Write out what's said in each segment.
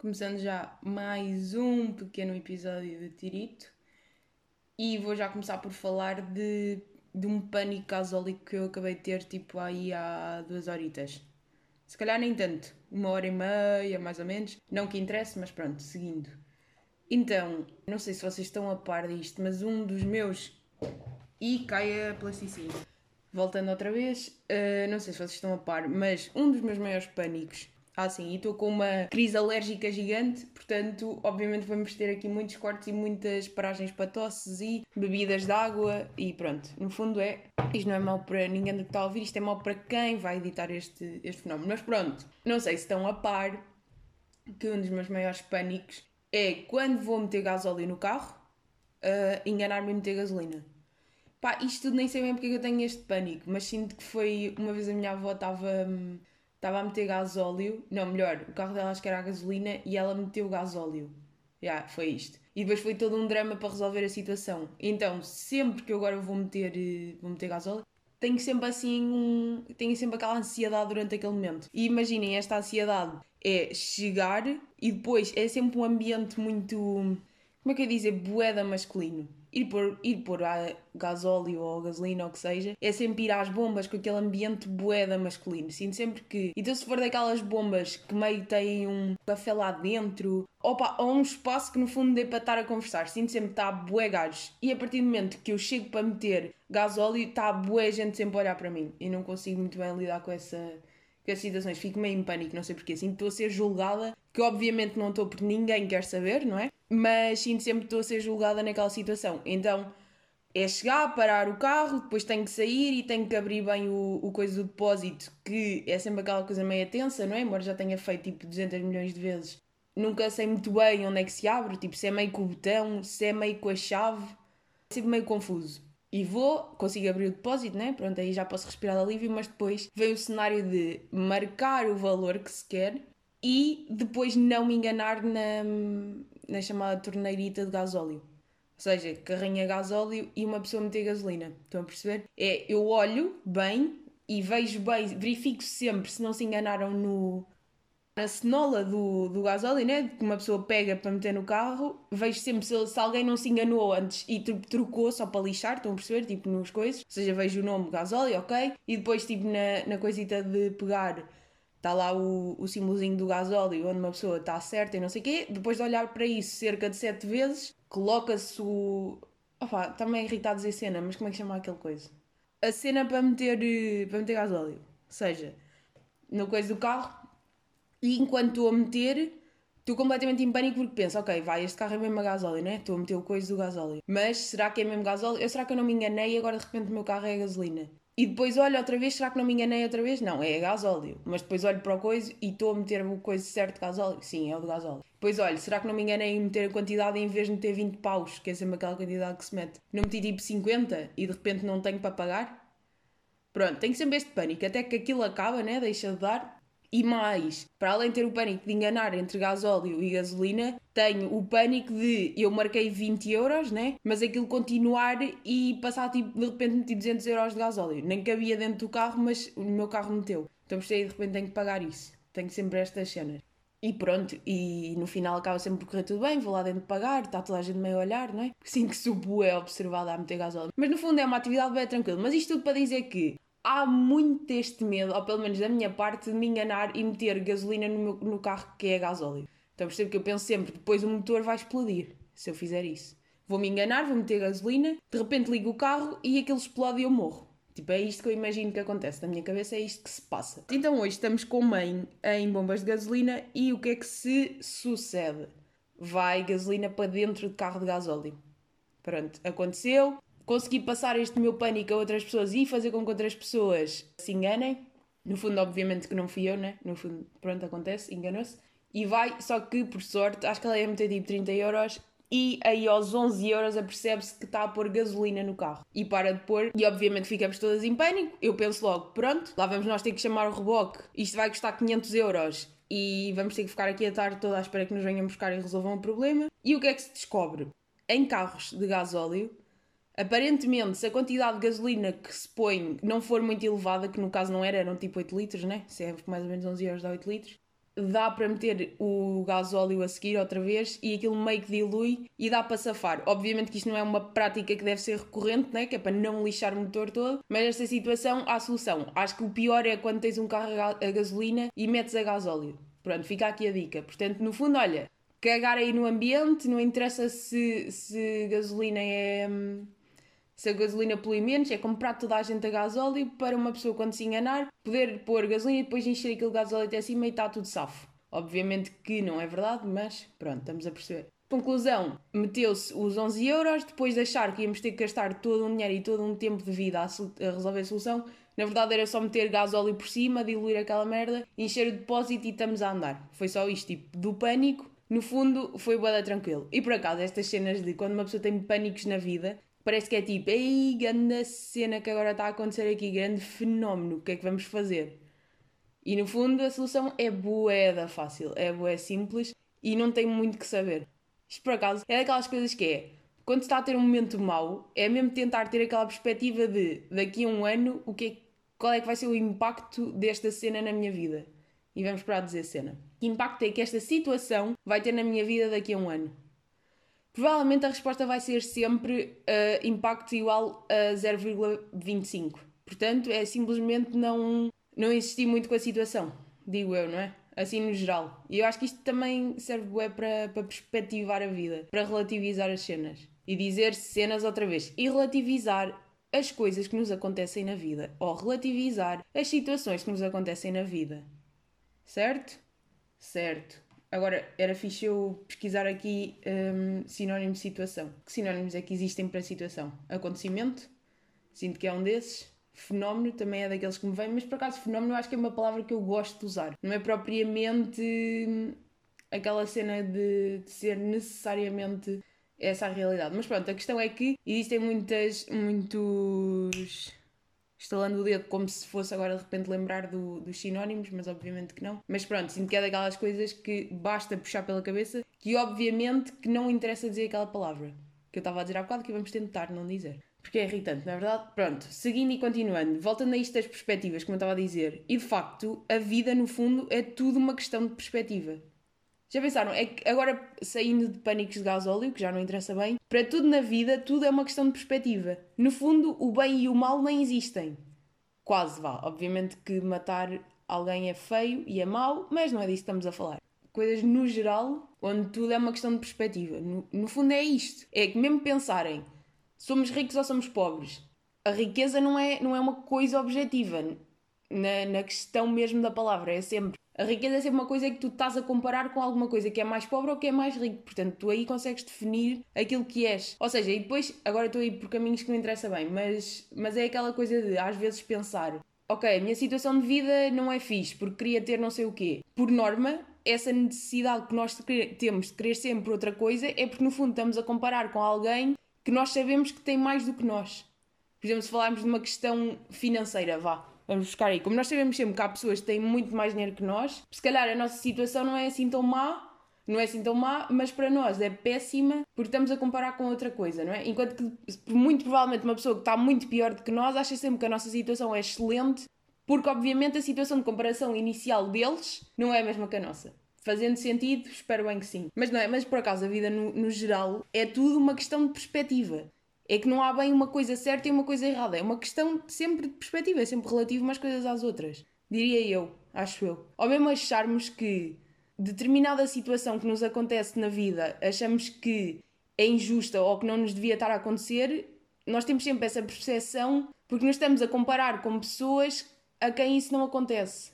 começando já mais um pequeno episódio de Tirito e vou já começar por falar de, de um pânico gasólico que eu acabei de ter tipo aí há duas horitas. Se calhar nem tanto, uma hora e meia mais ou menos, não que interesse, mas pronto, seguindo. Então, não sei se vocês estão a par disto, mas um dos meus. E cai a plasticina. Voltando outra vez, uh, não sei se vocês estão a par, mas um dos meus maiores pânicos ah, sim, e estou com uma crise alérgica gigante, portanto, obviamente vamos ter aqui muitos cortes e muitas paragens para tosses e bebidas de água e pronto. No fundo é, isto não é mau para ninguém que está a ouvir, isto é mau para quem vai editar este, este fenómeno. Mas pronto, não sei se estão a par que um dos meus maiores pânicos é quando vou meter gasóleo no carro, uh, enganar-me e meter gasolina. Pá, isto tudo nem sei bem porque é eu tenho este pânico, mas sinto que foi uma vez a minha avó estava hum, estava a meter gasóleo, não, melhor, o carro dela acho que era a gasolina e ela meteu gasóleo. Já, yeah, foi isto. E depois foi todo um drama para resolver a situação. Então, sempre que eu agora vou meter, eh, vou meter gasóleo, tenho sempre assim um, tenho sempre aquela ansiedade durante aquele momento. E imaginem, esta ansiedade é chegar e depois é sempre um ambiente muito, como é que eu ia dizer, boeda masculino ir por, ir por a gasóleo ou gasolina ou o que seja, é sempre ir às bombas com aquele ambiente boeda masculino. Sinto sempre que. Então, se for daquelas bombas que meio têm um café lá dentro, opa, ou um espaço que no fundo dê para estar a conversar, sinto sempre que está bué gajos. E a partir do momento que eu chego para meter gasóleo, está bué gente sempre a olhar para mim. E não consigo muito bem lidar com essa com as situações, fico meio em pânico, não sei porquê. Sinto que estou a ser julgada, que obviamente não estou porque ninguém quer saber, não é? mas sinto sempre que estou a ser julgada naquela situação. Então é chegar, parar o carro, depois tenho que sair e tenho que abrir bem o, o coisa do depósito, que é sempre aquela coisa meio tensa, não é? Embora já tenha feito tipo 200 milhões de vezes. Nunca sei muito bem onde é que se abre, tipo se é meio com o botão, se é meio com a chave. É sempre meio confuso. E vou, consigo abrir o depósito, né? Pronto, aí já posso respirar de alívio, mas depois vem o cenário de marcar o valor que se quer e depois não me enganar na, na chamada torneirita de gasóleo. Ou seja, carrinha gasóleo e uma pessoa meter gasolina. Estão a perceber? É, eu olho bem e vejo bem, verifico sempre se não se enganaram no, na cenola do, do gasóleo, né? Que uma pessoa pega para meter no carro, vejo sempre se, se alguém não se enganou antes e trocou só para lixar, estão a perceber? Tipo nos coisas. Ou seja, vejo o nome gasóleo, ok? E depois, tipo, na, na coisita de pegar está lá o, o símbolozinho do gasóleo onde uma pessoa está certa e não sei o quê, depois de olhar para isso cerca de sete vezes, coloca-se o. Opa, está meio irritado dizer cena, mas como é que chama aquele coisa? A cena para meter, para meter gasóleo. Ou seja, no coisa do carro, e enquanto estou a meter, estou completamente em pânico porque penso, ok, vai, este carro é mesmo a gasóleo, né? Estou a meter o coisa do gasóleo. Mas será que é mesmo gasóleo? Eu, será que eu não me enganei e agora de repente o meu carro é a gasolina? E depois olho outra vez, será que não me enganei outra vez? Não, é gasóleo. Mas depois olho para o coisa e estou a meter o coisa certo de gasóleo. Sim, é o de gasóleo. Depois olho, será que não me enganei em meter a quantidade em vez de meter 20 paus, que é sempre aquela quantidade que se mete? Não meti tipo 50 e de repente não tenho para pagar? Pronto, tenho sempre este pânico, até que aquilo acaba, né? Deixa de dar e mais, para além de ter o pânico de enganar entre gasóleo e gasolina, tenho o pânico de eu marquei 20 euros, né? Mas aquilo continuar e passar tipo, de repente meti 200 euros de gasóleo. Nem cabia dentro do carro, mas o meu carro meteu. Então percebi, de repente tenho que pagar isso. Tenho sempre estas cenas. E pronto, e no final acaba sempre por correr tudo bem, vou lá dentro pagar, está toda a gente meio a olhar, não é? Sim que subo é observado a meter gasóleo. Mas no fundo é uma atividade bem tranquila. Mas isto tudo para dizer que há muito este medo, ou pelo menos da minha parte, de me enganar e meter gasolina no, meu, no carro que é gasóleo. Então percebo que eu penso sempre, depois o motor vai explodir se eu fizer isso. Vou me enganar, vou meter gasolina, de repente ligo o carro e aquilo explode e eu morro. Tipo, é isto que eu imagino que acontece. Na minha cabeça é isto que se passa. Então hoje estamos com mãe em bombas de gasolina e o que é que se sucede? Vai gasolina para dentro de carro de gasóleo. Pronto, aconteceu, consegui passar este meu pânico a outras pessoas e fazer com que outras pessoas se enganem. No fundo, obviamente que não fui eu, né? No fundo, pronto, acontece, enganou-se. E vai, só que por sorte, acho que ela ia meter tipo 30 euros e aí aos 11 euros apercebe-se que está a pôr gasolina no carro e para de pôr e obviamente ficamos todas em pânico. Eu penso logo, pronto, lá vamos nós ter que chamar o reboque, isto vai custar 500 euros e vamos ter que ficar aqui a tarde toda à espera que nos venham buscar e resolvam o problema. E o que é que se descobre? Em carros de gasóleo, Aparentemente, se a quantidade de gasolina que se põe não for muito elevada, que no caso não era, eram tipo 8 litros, né? Se é mais ou menos 11 euros dá 8 litros, dá para meter o gasóleo a seguir outra vez e aquilo meio que dilui e dá para safar. Obviamente que isto não é uma prática que deve ser recorrente, né? que é para não lixar o motor todo, mas nesta situação há solução. Acho que o pior é quando tens um carro a gasolina e metes a gasóleo. Pronto, fica aqui a dica. Portanto, no fundo, olha, cagar aí no ambiente, não interessa se, se gasolina é. Se a gasolina polui menos, é comprar toda a gente a gasóleo para uma pessoa, quando se enganar, poder pôr gasolina e depois encher aquele gasóleo até cima e está tudo safo. Obviamente que não é verdade, mas pronto, estamos a perceber. Conclusão, meteu-se os 11 euros, depois de achar que íamos ter que gastar todo um dinheiro e todo um tempo de vida a, a resolver a solução, na verdade era só meter gasóleo por cima, diluir aquela merda, encher o depósito e estamos a andar. Foi só isto, tipo, do pânico no fundo, foi boa tranquilo. E por acaso, estas cenas de quando uma pessoa tem pânicos na vida, parece que é tipo, ei, grande cena que agora está a acontecer aqui, grande fenómeno, o que é que vamos fazer? E no fundo, a solução é boeda fácil, é boé simples e não tem muito que saber. Isto por acaso é daquelas coisas que é, quando está a ter um momento mau, é mesmo tentar ter aquela perspectiva de daqui a um ano, o que é, qual é que vai ser o impacto desta cena na minha vida. E vamos para a dizer cena. Que impacto é que esta situação vai ter na minha vida daqui a um ano? Provavelmente a resposta vai ser sempre uh, impacto igual a 0,25. Portanto, é simplesmente não, não insistir muito com a situação. Digo eu, não é? Assim no geral. E eu acho que isto também serve bem para, para perspectivar a vida, para relativizar as cenas. E dizer cenas outra vez. E relativizar as coisas que nos acontecem na vida. Ou relativizar as situações que nos acontecem na vida. Certo? Certo. Agora, era fixe eu pesquisar aqui um, sinónimo de situação. Que sinónimos é que existem para situação? Acontecimento? Sinto que é um desses. Fenómeno também é daqueles que me vêm, mas por acaso fenómeno acho que é uma palavra que eu gosto de usar. Não é propriamente hum, aquela cena de, de ser necessariamente essa a realidade. Mas pronto, a questão é que existem muitas, muitos estalando o dedo como se fosse agora de repente lembrar do, dos sinónimos, mas obviamente que não. Mas pronto, sinto que é daquelas coisas que basta puxar pela cabeça que obviamente que não interessa dizer aquela palavra. Que eu estava a dizer há bocado que vamos tentar não dizer. Porque é irritante, não é verdade? Pronto, seguindo e continuando, voltando a isto das perspectivas, como eu estava a dizer, e de facto, a vida no fundo é tudo uma questão de perspectiva. Já pensaram? É que agora, saindo de pânicos de gasóleo, que já não interessa bem, para tudo na vida, tudo é uma questão de perspectiva. No fundo, o bem e o mal nem existem. Quase vá. Obviamente que matar alguém é feio e é mau, mas não é disso que estamos a falar. Coisas no geral, onde tudo é uma questão de perspectiva. No, no fundo, é isto. É que mesmo pensarem, somos ricos ou somos pobres, a riqueza não é, não é uma coisa objetiva. Na, na questão mesmo da palavra, é sempre a riqueza é sempre uma coisa que tu estás a comparar com alguma coisa que é mais pobre ou que é mais rico. Portanto, tu aí consegues definir aquilo que és. Ou seja, e depois, agora estou aí por caminhos que não interessa bem, mas, mas é aquela coisa de às vezes pensar: ok, a minha situação de vida não é fixe porque queria ter não sei o quê. Por norma, essa necessidade que nós temos de querer sempre outra coisa é porque no fundo estamos a comparar com alguém que nós sabemos que tem mais do que nós. Por exemplo, se falarmos de uma questão financeira, vá. Vamos buscar aí. Como nós sabemos sempre que há pessoas que têm muito mais dinheiro que nós, se calhar a nossa situação não é assim tão má, não é assim tão má, mas para nós é péssima porque estamos a comparar com outra coisa, não é? Enquanto que, muito provavelmente, uma pessoa que está muito pior do que nós acha sempre que a nossa situação é excelente, porque obviamente a situação de comparação inicial deles não é a mesma que a nossa. Fazendo sentido, espero bem que sim. Mas não é, mas por acaso a vida no, no geral é tudo uma questão de perspectiva é que não há bem uma coisa certa e uma coisa errada. É uma questão sempre de perspectiva, é sempre relativo umas coisas às outras. Diria eu, acho eu. Ou mesmo acharmos que determinada situação que nos acontece na vida achamos que é injusta ou que não nos devia estar a acontecer, nós temos sempre essa percepção porque nos estamos a comparar com pessoas a quem isso não acontece.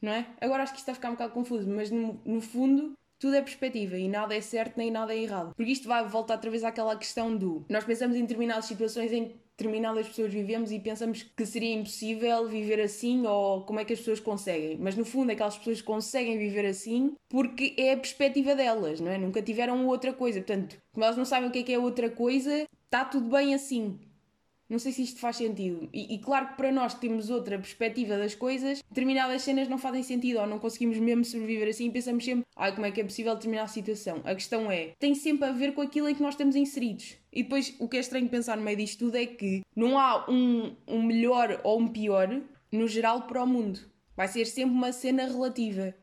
Não é? Agora acho que isto está a ficar um bocado confuso, mas no, no fundo tudo é perspectiva e nada é certo nem nada é errado. Porque isto vai voltar outra vez àquela questão do nós pensamos em determinadas situações em que determinadas pessoas vivemos e pensamos que seria impossível viver assim ou como é que as pessoas conseguem. Mas no fundo, aquelas pessoas conseguem viver assim porque é a perspectiva delas, não é? Nunca tiveram outra coisa. Portanto, como elas não sabem o que é que é outra coisa, está tudo bem assim. Não sei se isto faz sentido. E, e, claro que para nós que temos outra perspectiva das coisas, determinadas cenas não fazem sentido ou não conseguimos mesmo sobreviver assim e pensamos sempre, ai, como é que é possível determinar a situação? A questão é, tem sempre a ver com aquilo em que nós estamos inseridos. E depois, o que é estranho pensar no meio disto tudo é que não há um, um melhor ou um pior, no geral, para o mundo. Vai ser sempre uma cena relativa.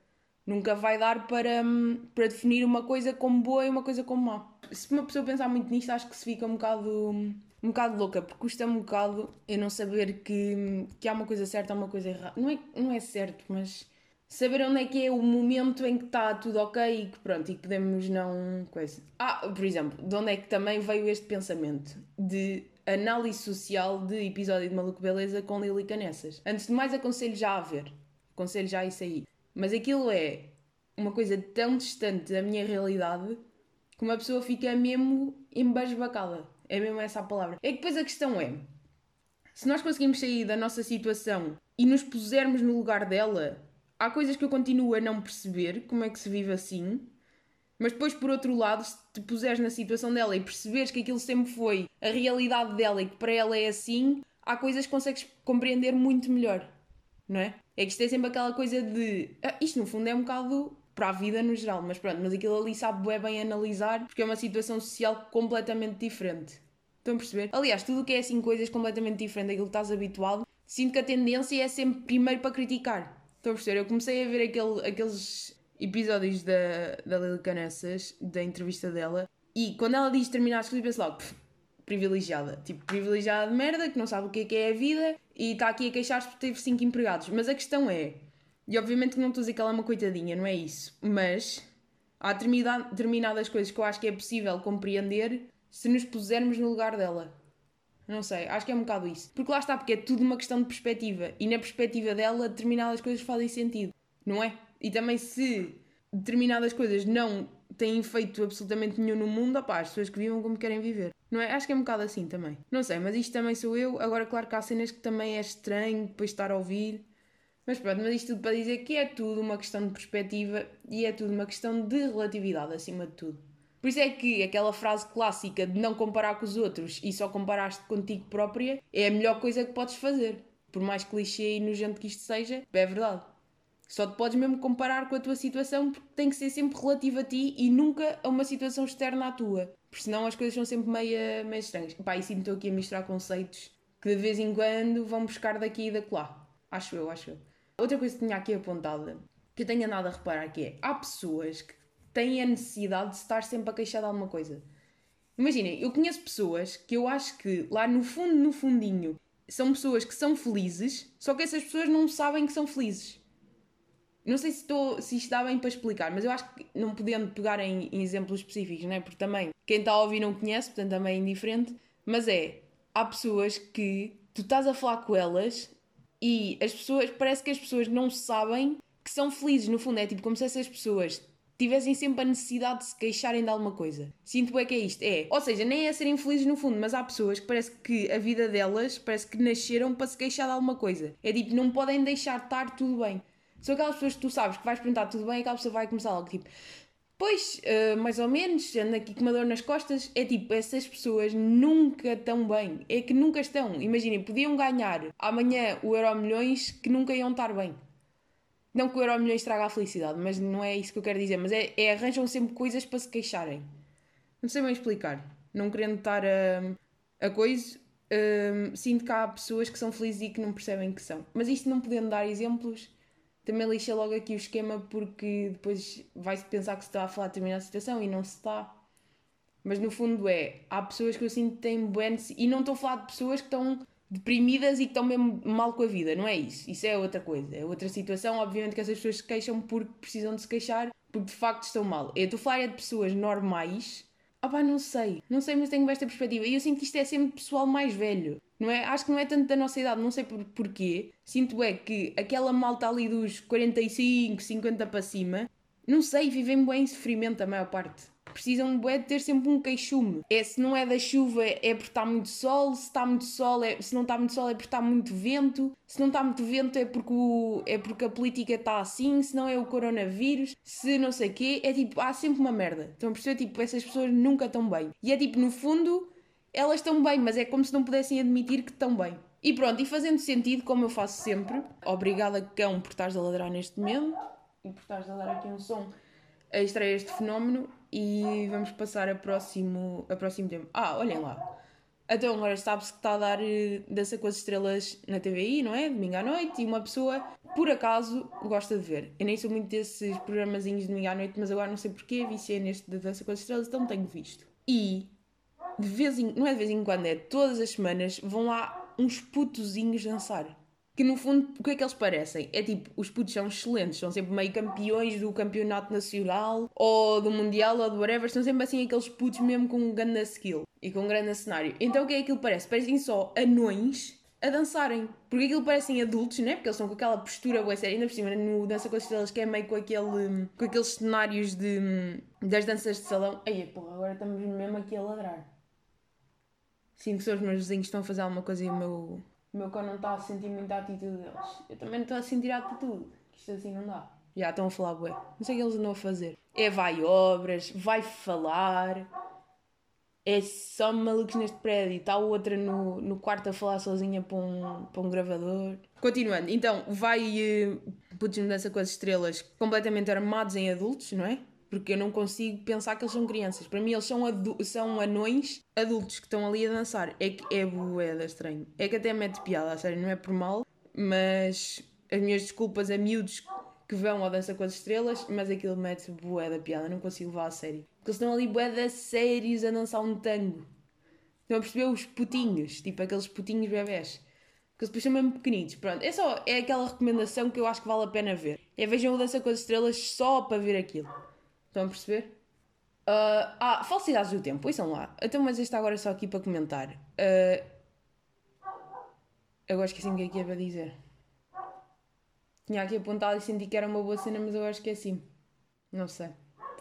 Nunca vai dar para, hum, para definir uma coisa como boa e uma coisa como má. Se uma pessoa pensar muito nisto, acho que se fica um bocado, um bocado louca, porque custa um bocado eu não saber que, que há uma coisa certa ou uma coisa errada. Não é, não é certo, mas saber onde é que é o momento em que está tudo ok e que pronto, e que podemos não. Coisa. Ah, por exemplo, de onde é que também veio este pensamento de análise social de episódio de Maluco Beleza com Lili Canessas. Antes de mais, aconselho já a ver. Aconselho já isso aí. Mas aquilo é uma coisa tão distante da minha realidade que uma pessoa fica mesmo embasbacada. É mesmo essa a palavra. É que depois a questão é: se nós conseguimos sair da nossa situação e nos pusermos no lugar dela, há coisas que eu continuo a não perceber como é que se vive assim. Mas depois, por outro lado, se te puseres na situação dela e perceberes que aquilo sempre foi a realidade dela e que para ela é assim, há coisas que consegues compreender muito melhor, não é? É que isto é sempre aquela coisa de. Ah, isto no fundo é um bocado para a vida no geral, mas pronto, mas aquilo ali sabe bem, bem analisar porque é uma situação social completamente diferente. Estão a perceber? Aliás, tudo o que é assim coisas completamente diferentes daquilo que estás habituado, sinto que a tendência é sempre primeiro para criticar. Estão a perceber? Eu comecei a ver aquele, aqueles episódios da, da Lili Canessas, da entrevista dela, e quando ela diz determinadas coisas, eu penso logo, privilegiada. Tipo, privilegiada de merda, que não sabe o que é que é a vida e está aqui a queixar-se por ter cinco empregados. Mas a questão é, e obviamente que não estou a dizer que ela é uma coitadinha, não é isso, mas há determinadas coisas que eu acho que é possível compreender se nos pusermos no lugar dela. Não sei, acho que é um bocado isso. Porque lá está, porque é tudo uma questão de perspectiva. E na perspectiva dela, determinadas coisas fazem sentido, não é? E também se determinadas coisas não têm feito absolutamente nenhum no mundo, opá, as pessoas que vivam como querem viver. Não é? Acho que é um bocado assim também. Não sei, mas isto também sou eu. Agora, claro que há cenas que também é estranho depois estar a ouvir. Mas pronto, mas isto tudo para dizer que é tudo uma questão de perspectiva e é tudo uma questão de relatividade, acima de tudo. Por isso é que aquela frase clássica de não comparar com os outros e só comparaste contigo própria é a melhor coisa que podes fazer. Por mais clichê e nojento que isto seja, é verdade. Só te podes mesmo comparar com a tua situação porque tem que ser sempre relativo a ti e nunca a uma situação externa à tua. Porque senão as coisas são sempre meio, meio estranhas. Pá, e sim, estou aqui a misturar conceitos que de vez em quando vão buscar daqui e daquela. Acho eu, acho eu. Outra coisa que tinha aqui apontada, que eu tenho andado a reparar que é, há pessoas que têm a necessidade de estar sempre a queixar de alguma coisa. Imaginem, eu conheço pessoas que eu acho que lá no fundo, no fundinho, são pessoas que são felizes, só que essas pessoas não sabem que são felizes. Não sei se, estou, se isto dá bem para explicar, mas eu acho que não podendo pegar em, em exemplos específicos, não é? Porque também quem está a ouvir não conhece, portanto também é indiferente. Mas é, há pessoas que tu estás a falar com elas e as pessoas, parece que as pessoas não sabem que são felizes, no fundo. É tipo como se essas pessoas tivessem sempre a necessidade de se queixarem de alguma coisa. Sinto é que é isto. É, ou seja, nem é serem felizes no fundo, mas há pessoas que parece que a vida delas, parece que nasceram para se queixar de alguma coisa. É tipo, não podem deixar de estar tudo bem. São aquelas pessoas que tu sabes que vais perguntar tudo bem e aquela pessoa vai começar logo tipo. Pois, uh, mais ou menos, ando aqui com uma dor nas costas. É tipo, essas pessoas nunca estão bem. É que nunca estão. Imaginem, podiam ganhar amanhã o Euro Milhões que nunca iam estar bem. Não que o Euro Milhões traga a felicidade, mas não é isso que eu quero dizer. Mas é, é arranjam sempre coisas para se queixarem. Não sei bem explicar. Não querendo estar a, a coisa, uh, sinto que há pessoas que são felizes e que não percebem que são. Mas isto não podendo dar exemplos também lixa logo aqui o esquema porque depois vai-se pensar que se está a falar de determinada situação e não se está. Mas no fundo é, há pessoas que eu sinto que têm buenos e não estou a falar de pessoas que estão deprimidas e que estão mesmo mal com a vida, não é isso. Isso é outra coisa, é outra situação. Obviamente que essas pessoas se queixam porque precisam de se queixar, porque de facto estão mal. Eu estou a falar é de pessoas normais. Ah pá, não sei, não sei, mas tenho esta perspectiva. E eu sinto que isto é sempre pessoal mais velho. Não é? Acho que não é tanto da nossa idade, não sei por, porquê. Sinto é que aquela malta ali dos 45, 50 para cima, não sei, vivem bem em sofrimento a maior parte. Precisam de ter sempre um queixume. É, se não é da chuva é porque está muito sol, se está muito sol é, se não está muito sol é porque está muito vento, se não está muito vento é porque, o, é porque a política está assim, se não é o coronavírus, se não sei o quê, é tipo, há sempre uma merda. Estão a perceber? Tipo, essas pessoas nunca estão bem. E é tipo, no fundo, elas estão bem, mas é como se não pudessem admitir que estão bem. E pronto, e fazendo sentido, como eu faço sempre, obrigada cão por estares a ladrar neste momento e por estares a dar aqui um som a extrair este fenómeno e vamos passar a próximo, a próximo tema. Ah, olhem lá. Então agora sabe-se que está a dar uh, dança com as estrelas na TVI, não é? Domingo à noite, e uma pessoa, por acaso, gosta de ver. Eu nem sou muito desses programazinhos de domingo à noite, mas agora não sei porquê, viciei neste da dança com as estrelas, então tenho visto. E, de vez em, não é de vez em quando, é todas as semanas, vão lá uns putozinhos dançar. Que no fundo, o que é que eles parecem? É tipo, os putos são excelentes, são sempre meio campeões do campeonato nacional ou do mundial ou do whatever, são sempre assim aqueles putos mesmo com um grande skill e com um grande cenário. Então o que é que aquilo parece? Parecem só anões a dançarem. Porque aquilo parecem adultos, né? Porque eles estão com aquela postura boa séria, ainda por cima no Dança com as Estrelas, que é meio com, aquele, com aqueles cenários de, das danças de salão. Aí, porra, agora estamos mesmo aqui a ladrar. Sinto que são os meus vizinhos estão a fazer alguma coisa e o meu, o meu cão não está a sentir muita atitude deles. Eu também não estou a sentir a atitude. Isto assim não dá. Já estão a falar, bué. Não sei o que eles andam a fazer. É vai obras, vai falar. É só malucos neste prédio. Está outra no, no quarto a falar sozinha para um, para um gravador. Continuando, então, vai uh, Putos Mudança com as Estrelas completamente armados em adultos, não é? Porque eu não consigo pensar que eles são crianças. Para mim, eles são, são anões adultos que estão ali a dançar. É que é boeda estranho. É que até mete piada, a sério, não é por mal, mas as minhas desculpas a miúdos que vão ao Dança com as Estrelas, mas aquilo mete boeda piada, não consigo levar a sério. Porque eles estão ali boeda sérios a dançar um tango. Estão a perceber os putinhos, tipo aqueles putinhos bebés. Que depois são mesmo pequenitos. Pronto, é só é aquela recomendação que eu acho que vale a pena ver. É vejam o Dança com as Estrelas só para ver aquilo. Estão a perceber? Uh, ah, falsidades do tempo, ouçam lá. Então, mas este agora é só aqui para comentar. Uh, agora esqueci o que é que ia para dizer. Tinha aqui apontado e senti que era uma boa cena, mas agora esqueci-me. Não sei.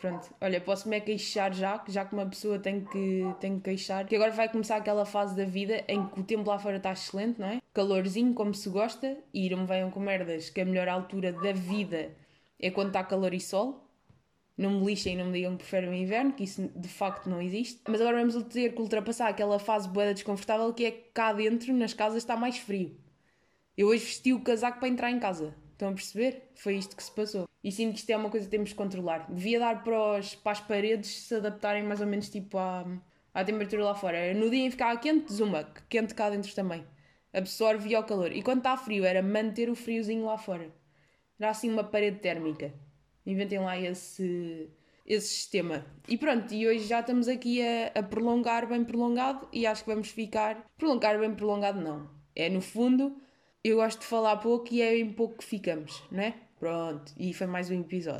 Pronto, olha, posso-me é queixar já, já que uma pessoa tem que, tem que queixar, que agora vai começar aquela fase da vida em que o tempo lá fora está excelente, não é? Calorzinho, como se gosta, e não me venham com merdas, que a melhor altura da vida é quando está calor e sol, não me lixem e não me digam que preferem o inverno, que isso de facto não existe. Mas agora vamos ter que ultrapassar aquela fase boeda desconfortável que é cá dentro, nas casas, está mais frio. Eu hoje vesti o casaco para entrar em casa. Estão a perceber? Foi isto que se passou. E sinto que isto é uma coisa que temos que controlar. Devia dar para, os, para as paredes se adaptarem mais ou menos tipo à, à temperatura lá fora. No dia em ficar quente, zuma, quente cá dentro também. Absorve o calor. E quando está frio, era manter o friozinho lá fora. Era assim uma parede térmica. Inventem lá esse, esse sistema. E pronto, e hoje já estamos aqui a, a, prolongar bem prolongado e acho que vamos ficar. Prolongar bem prolongado não. É no fundo, eu gosto de falar pouco e é em pouco que ficamos, não é? Pronto, e foi mais um episódio.